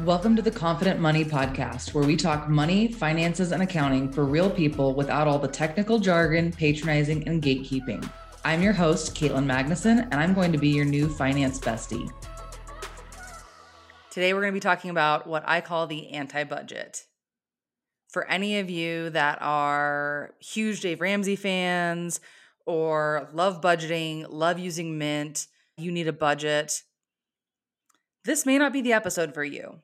Welcome to the Confident Money Podcast, where we talk money, finances, and accounting for real people without all the technical jargon, patronizing, and gatekeeping. I'm your host, Caitlin Magnuson, and I'm going to be your new finance bestie. Today, we're going to be talking about what I call the anti budget. For any of you that are huge Dave Ramsey fans or love budgeting, love using Mint, you need a budget, this may not be the episode for you.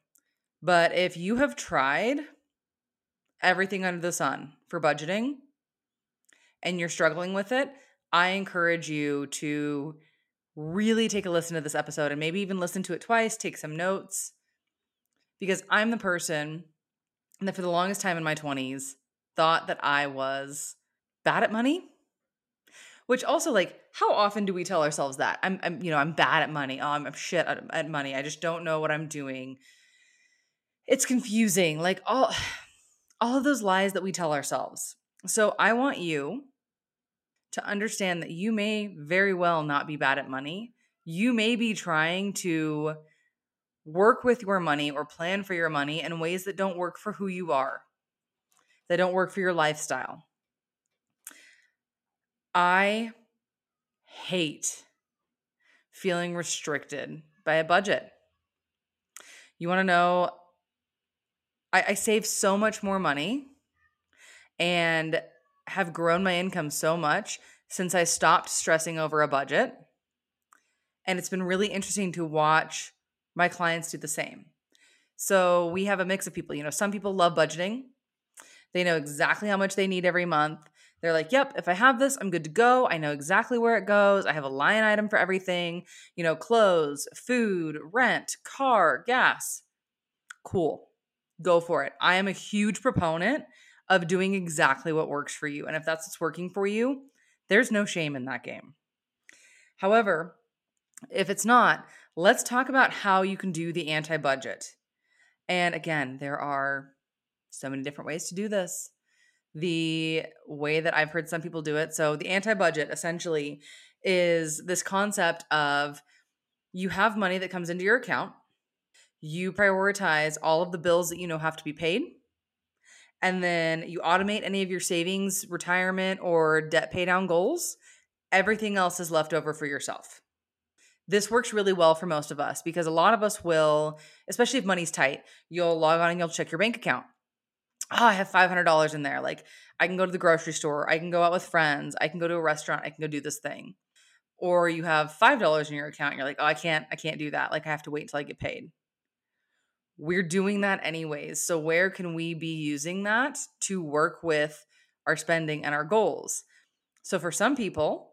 But if you have tried everything under the sun for budgeting and you're struggling with it, I encourage you to really take a listen to this episode and maybe even listen to it twice, take some notes. Because I'm the person that for the longest time in my 20s thought that I was bad at money. Which also, like, how often do we tell ourselves that? I'm, I'm you know, I'm bad at money. Oh, I'm, shit at, at money. I just don't know what I'm doing it's confusing like all all of those lies that we tell ourselves so i want you to understand that you may very well not be bad at money you may be trying to work with your money or plan for your money in ways that don't work for who you are that don't work for your lifestyle i hate feeling restricted by a budget you want to know I, I save so much more money and have grown my income so much since I stopped stressing over a budget. And it's been really interesting to watch my clients do the same. So we have a mix of people. You know, some people love budgeting, they know exactly how much they need every month. They're like, yep, if I have this, I'm good to go. I know exactly where it goes. I have a line item for everything, you know, clothes, food, rent, car, gas. Cool go for it. I am a huge proponent of doing exactly what works for you. And if that's what's working for you, there's no shame in that game. However, if it's not, let's talk about how you can do the anti budget. And again, there are so many different ways to do this. The way that I've heard some people do it. So, the anti budget essentially is this concept of you have money that comes into your account you prioritize all of the bills that you know have to be paid and then you automate any of your savings retirement or debt pay down goals. Everything else is left over for yourself. This works really well for most of us because a lot of us will especially if money's tight you'll log on and you'll check your bank account oh i have $500 in there. Like i can go to the grocery store. I can go out with friends. I can go to a restaurant. I can go do this thing. Or you have $5 in your account and you're like oh i can't i can't do that. Like i have to wait until i get paid. We're doing that anyways. So, where can we be using that to work with our spending and our goals? So, for some people,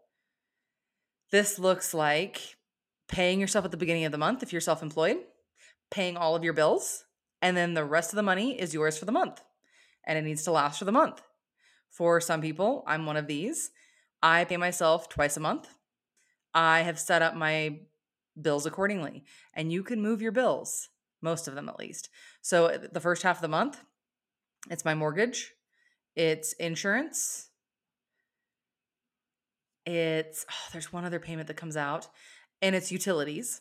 this looks like paying yourself at the beginning of the month if you're self employed, paying all of your bills, and then the rest of the money is yours for the month and it needs to last for the month. For some people, I'm one of these. I pay myself twice a month. I have set up my bills accordingly, and you can move your bills most of them at least. So uh, the first half of the month, it's my mortgage, it's insurance, it's oh, there's one other payment that comes out, and it's utilities.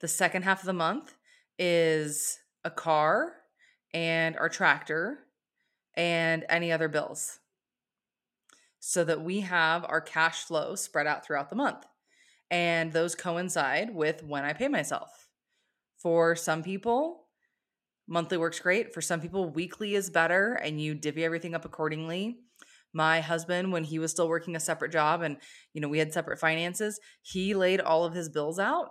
The second half of the month is a car and our tractor and any other bills so that we have our cash flow spread out throughout the month. And those coincide with when I pay myself. For some people, monthly works great. For some people, weekly is better and you divvy everything up accordingly. My husband, when he was still working a separate job and, you know, we had separate finances, he laid all of his bills out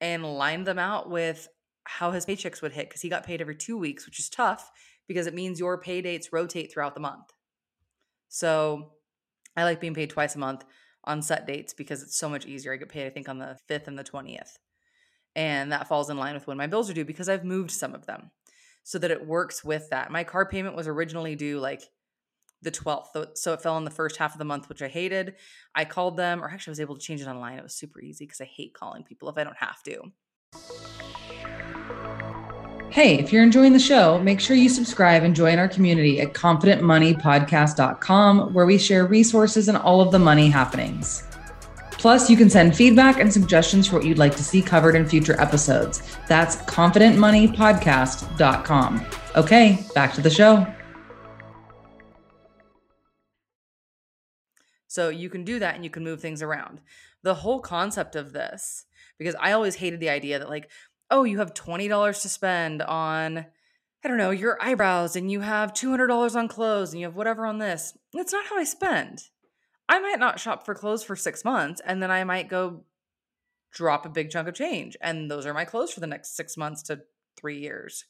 and lined them out with how his paychecks would hit because he got paid every two weeks, which is tough because it means your pay dates rotate throughout the month. So I like being paid twice a month on set dates because it's so much easier. I get paid, I think, on the 5th and the 20th and that falls in line with when my bills are due because I've moved some of them so that it works with that. My car payment was originally due like the 12th, so it fell in the first half of the month, which I hated. I called them, or actually, I was able to change it online. It was super easy because I hate calling people if I don't have to. Hey, if you're enjoying the show, make sure you subscribe and join our community at confidentmoneypodcast.com, where we share resources and all of the money happenings. Plus, you can send feedback and suggestions for what you'd like to see covered in future episodes. That's confidentmoneypodcast.com. Okay, back to the show. So you can do that and you can move things around. The whole concept of this, because I always hated the idea that, like, oh, you have $20 to spend on, I don't know, your eyebrows and you have $200 on clothes and you have whatever on this. That's not how I spend. I might not shop for clothes for six months and then I might go drop a big chunk of change. And those are my clothes for the next six months to three years.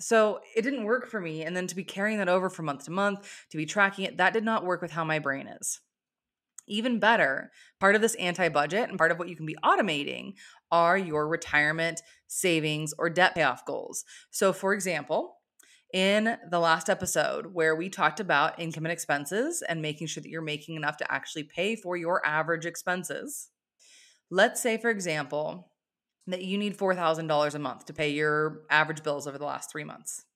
So it didn't work for me. And then to be carrying that over from month to month, to be tracking it, that did not work with how my brain is. Even better, part of this anti budget and part of what you can be automating are your retirement, savings, or debt payoff goals. So, for example, in the last episode where we talked about income and expenses and making sure that you're making enough to actually pay for your average expenses. Let's say, for example, that you need $4,000 a month to pay your average bills over the last three months.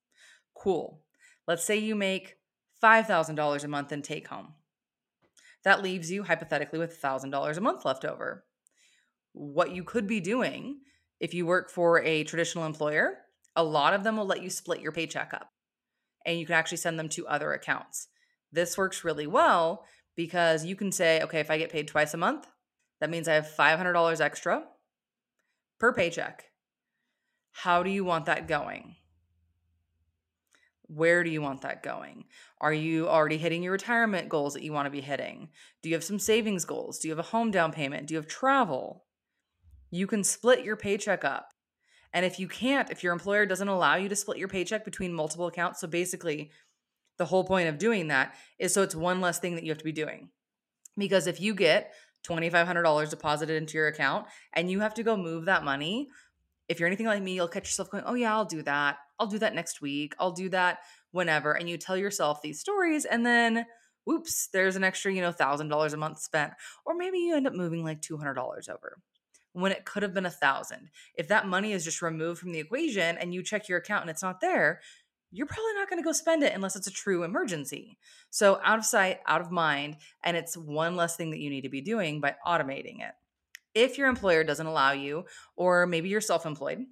Cool. Let's say you make $5,000 a month in take home. That leaves you hypothetically with $1,000 a month left over. What you could be doing if you work for a traditional employer a lot of them will let you split your paycheck up and you can actually send them to other accounts. This works really well because you can say, okay, if I get paid twice a month, that means I have $500 extra per paycheck. How do you want that going? Where do you want that going? Are you already hitting your retirement goals that you want to be hitting? Do you have some savings goals? Do you have a home down payment? Do you have travel? You can split your paycheck up and if you can't, if your employer doesn't allow you to split your paycheck between multiple accounts, so basically the whole point of doing that is so it's one less thing that you have to be doing. Because if you get $2,500 deposited into your account and you have to go move that money, if you're anything like me, you'll catch yourself going, oh, yeah, I'll do that. I'll do that next week. I'll do that whenever. And you tell yourself these stories and then whoops, there's an extra, you know, $1,000 a month spent. Or maybe you end up moving like $200 over when it could have been a thousand. If that money is just removed from the equation and you check your account and it's not there, you're probably not going to go spend it unless it's a true emergency. So, out of sight, out of mind, and it's one less thing that you need to be doing by automating it. If your employer doesn't allow you, or maybe you're self employed,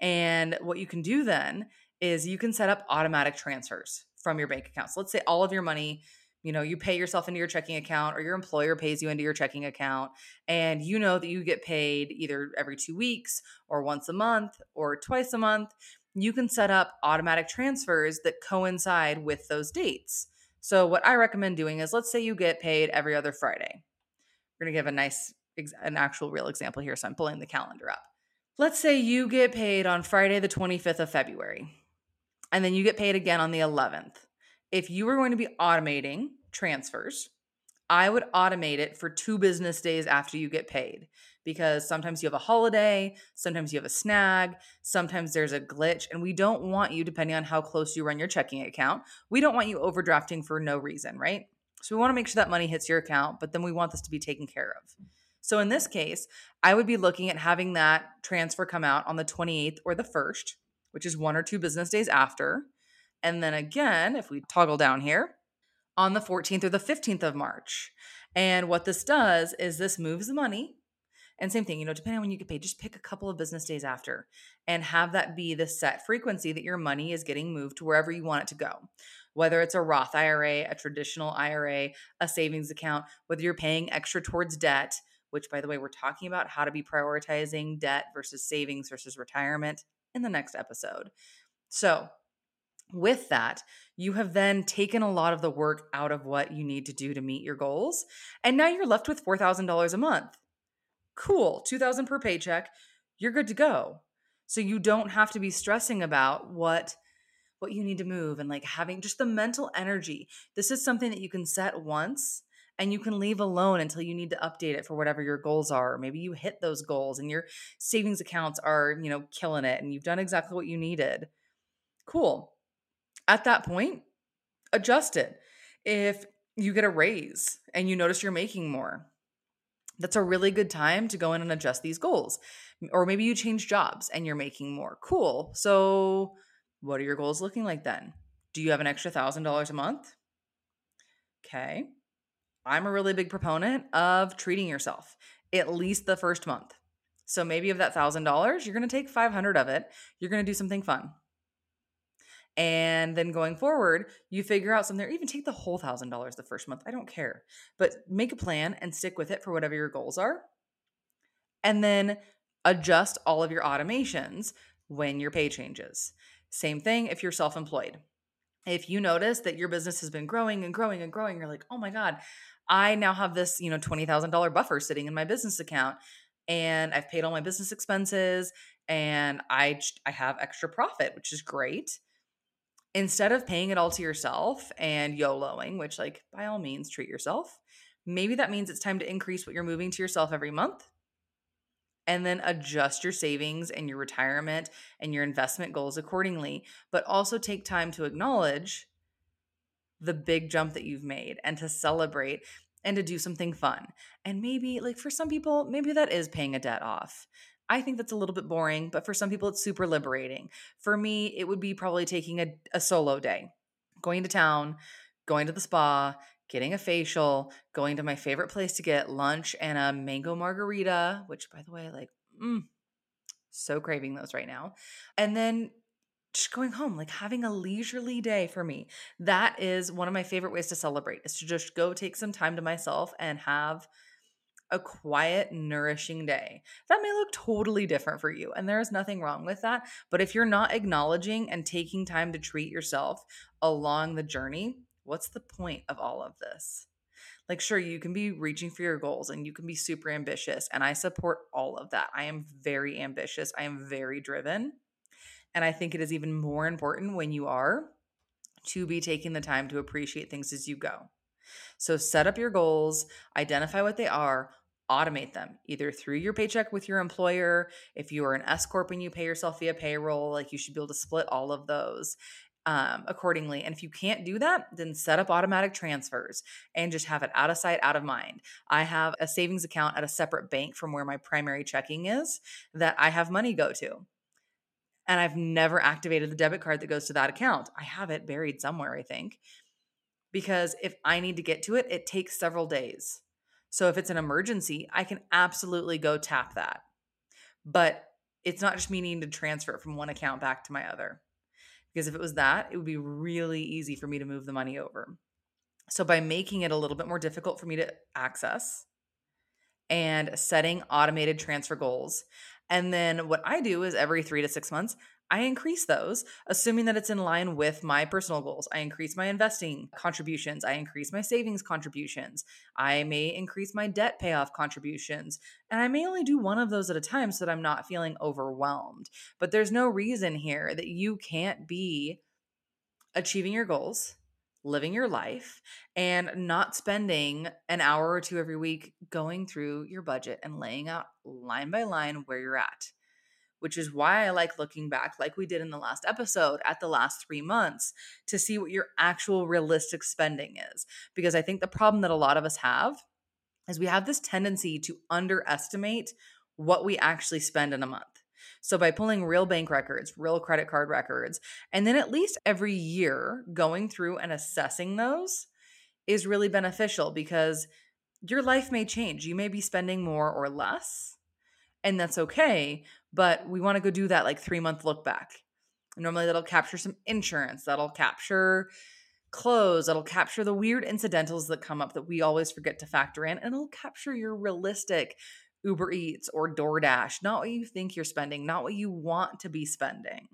and what you can do then is you can set up automatic transfers from your bank account. So, let's say all of your money you know you pay yourself into your checking account or your employer pays you into your checking account and you know that you get paid either every 2 weeks or once a month or twice a month you can set up automatic transfers that coincide with those dates. So what i recommend doing is let's say you get paid every other friday. We're going to give a nice an actual real example here so i'm pulling the calendar up. Let's say you get paid on friday the 25th of february and then you get paid again on the 11th if you were going to be automating transfers, I would automate it for two business days after you get paid because sometimes you have a holiday, sometimes you have a snag, sometimes there's a glitch, and we don't want you, depending on how close you run your checking account, we don't want you overdrafting for no reason, right? So we want to make sure that money hits your account, but then we want this to be taken care of. So in this case, I would be looking at having that transfer come out on the 28th or the 1st, which is one or two business days after. And then again, if we toggle down here, on the 14th or the 15th of March. And what this does is this moves the money. And same thing, you know, depending on when you get paid, just pick a couple of business days after and have that be the set frequency that your money is getting moved to wherever you want it to go. Whether it's a Roth IRA, a traditional IRA, a savings account, whether you're paying extra towards debt, which by the way, we're talking about how to be prioritizing debt versus savings versus retirement in the next episode. So, with that, you have then taken a lot of the work out of what you need to do to meet your goals. And now you're left with $4,000 a month. Cool, 2000 per paycheck. You're good to go. So you don't have to be stressing about what what you need to move and like having just the mental energy. This is something that you can set once and you can leave alone until you need to update it for whatever your goals are. Maybe you hit those goals and your savings accounts are, you know, killing it and you've done exactly what you needed. Cool at that point, adjust it. If you get a raise and you notice you're making more, that's a really good time to go in and adjust these goals. Or maybe you change jobs and you're making more. Cool. So, what are your goals looking like then? Do you have an extra $1,000 a month? Okay. I'm a really big proponent of treating yourself at least the first month. So maybe of that $1000, you're going to take 500 of it, you're going to do something fun. And then going forward, you figure out something, or even take the whole thousand dollars the first month. I don't care. But make a plan and stick with it for whatever your goals are. And then adjust all of your automations when your pay changes. Same thing if you're self employed. If you notice that your business has been growing and growing and growing, you're like, oh my God, I now have this, you know, $20,000 buffer sitting in my business account and I've paid all my business expenses and I I have extra profit, which is great instead of paying it all to yourself and YOLOing, which, like, by all means, treat yourself, maybe that means it's time to increase what you're moving to yourself every month and then adjust your savings and your retirement and your investment goals accordingly. But also take time to acknowledge the big jump that you've made and to celebrate and to do something fun. And maybe, like, for some people, maybe that is paying a debt off. I think that's a little bit boring, but for some people, it's super liberating. For me, it would be probably taking a, a solo day, going to town, going to the spa, getting a facial, going to my favorite place to get lunch and a mango margarita, which, by the way, like, mm, so craving those right now. And then just going home, like having a leisurely day for me. That is one of my favorite ways to celebrate is to just go take some time to myself and have a quiet, nourishing day. That may look totally different for you, and there is nothing wrong with that. But if you're not acknowledging and taking time to treat yourself along the journey, what's the point of all of this? Like, sure, you can be reaching for your goals and you can be super ambitious, and I support all of that. I am very ambitious, I am very driven. And I think it is even more important when you are to be taking the time to appreciate things as you go. So set up your goals, identify what they are, automate them either through your paycheck with your employer. If you are an S Corp and you pay yourself via payroll, like you should be able to split all of those um, accordingly. And if you can't do that, then set up automatic transfers and just have it out of sight, out of mind. I have a savings account at a separate bank from where my primary checking is that I have money go to. And I've never activated the debit card that goes to that account. I have it buried somewhere, I think because if I need to get to it, it takes several days. So if it's an emergency, I can absolutely go tap that. But it's not just me needing to transfer it from one account back to my other. Because if it was that, it would be really easy for me to move the money over. So by making it a little bit more difficult for me to access and setting automated transfer goals. And then what I do is every three to six months, I increase those, assuming that it's in line with my personal goals. I increase my investing contributions. I increase my savings contributions. I may increase my debt payoff contributions. And I may only do one of those at a time so that I'm not feeling overwhelmed. But there's no reason here that you can't be achieving your goals, living your life, and not spending an hour or two every week going through your budget and laying out line by line where you're at which is why I like looking back, like we did in the last episode, at the last three months to see what your actual realistic spending is. Because I think the problem that a lot of us have is we have this tendency to underestimate what we actually spend in a month. So, by pulling real bank records, real credit card records, and then at least every year going through and assessing those is really beneficial because your life may change. You may be spending more or less, and that's okay but we want to go do that like three month look back. Normally, that'll capture some insurance, that'll capture clothes, that'll capture the weird incidentals that come up that we always forget to factor in, and it'll capture your realistic Uber Eats or DoorDash, not what you think you're spending, not what you want to be spending.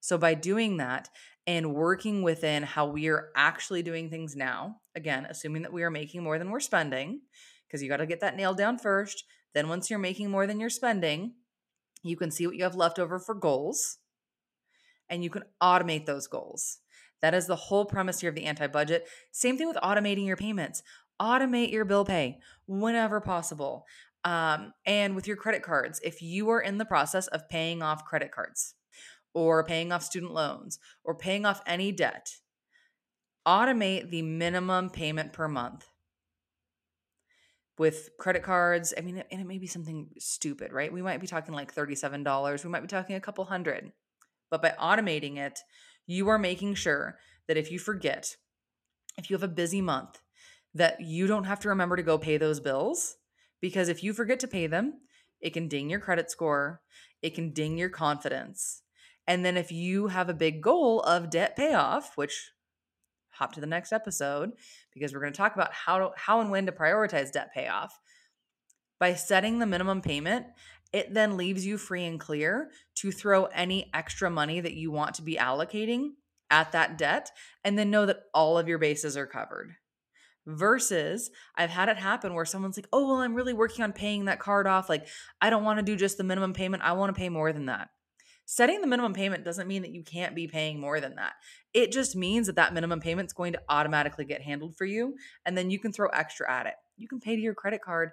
So, by doing that and working within how we are actually doing things now, again, assuming that we are making more than we're spending, because you got to get that nailed down first. Then, once you're making more than you're spending, you can see what you have left over for goals and you can automate those goals. That is the whole premise here of the anti budget. Same thing with automating your payments. Automate your bill pay whenever possible. Um, and with your credit cards, if you are in the process of paying off credit cards or paying off student loans or paying off any debt, automate the minimum payment per month with credit cards. I mean, and it may be something stupid, right? We might be talking like $37. We might be talking a couple hundred. But by automating it, you are making sure that if you forget, if you have a busy month, that you don't have to remember to go pay those bills because if you forget to pay them, it can ding your credit score, it can ding your confidence. And then if you have a big goal of debt payoff, which hop to the next episode because we're going to talk about how to, how and when to prioritize debt payoff. By setting the minimum payment, it then leaves you free and clear to throw any extra money that you want to be allocating at that debt and then know that all of your bases are covered. Versus, I've had it happen where someone's like, oh, well, I'm really working on paying that card off. Like, I don't want to do just the minimum payment. I want to pay more than that. Setting the minimum payment doesn't mean that you can't be paying more than that. It just means that that minimum payment is going to automatically get handled for you. And then you can throw extra at it. You can pay to your credit card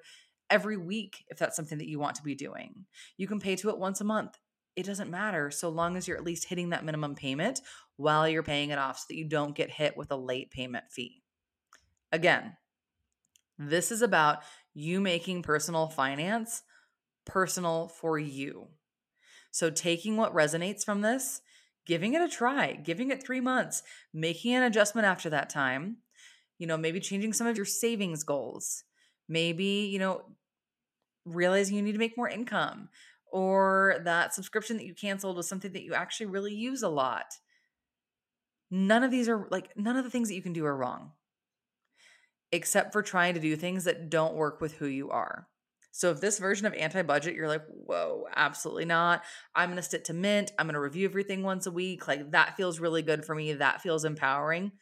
every week if that's something that you want to be doing. You can pay to it once a month. It doesn't matter so long as you're at least hitting that minimum payment while you're paying it off so that you don't get hit with a late payment fee. Again, this is about you making personal finance personal for you. So, taking what resonates from this, giving it a try, giving it three months, making an adjustment after that time, you know, maybe changing some of your savings goals, maybe, you know, realizing you need to make more income, or that subscription that you canceled was something that you actually really use a lot. None of these are like, none of the things that you can do are wrong except for trying to do things that don't work with who you are. So if this version of anti-budget, you're like, whoa, absolutely not. I'm gonna stick to mint. I'm gonna review everything once a week. Like that feels really good for me. That feels empowering.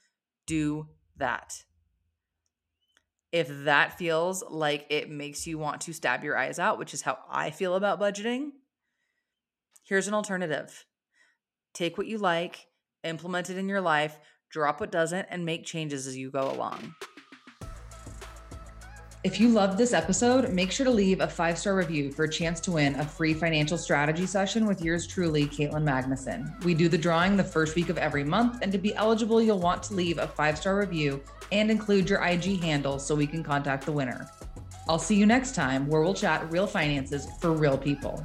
Do that. If that feels like it makes you want to stab your eyes out, which is how I feel about budgeting, here's an alternative. Take what you like, implement it in your life, drop what doesn't, and make changes as you go along. If you loved this episode, make sure to leave a five star review for a chance to win a free financial strategy session with yours truly, Caitlin Magnuson. We do the drawing the first week of every month, and to be eligible, you'll want to leave a five star review and include your IG handle so we can contact the winner. I'll see you next time where we'll chat real finances for real people.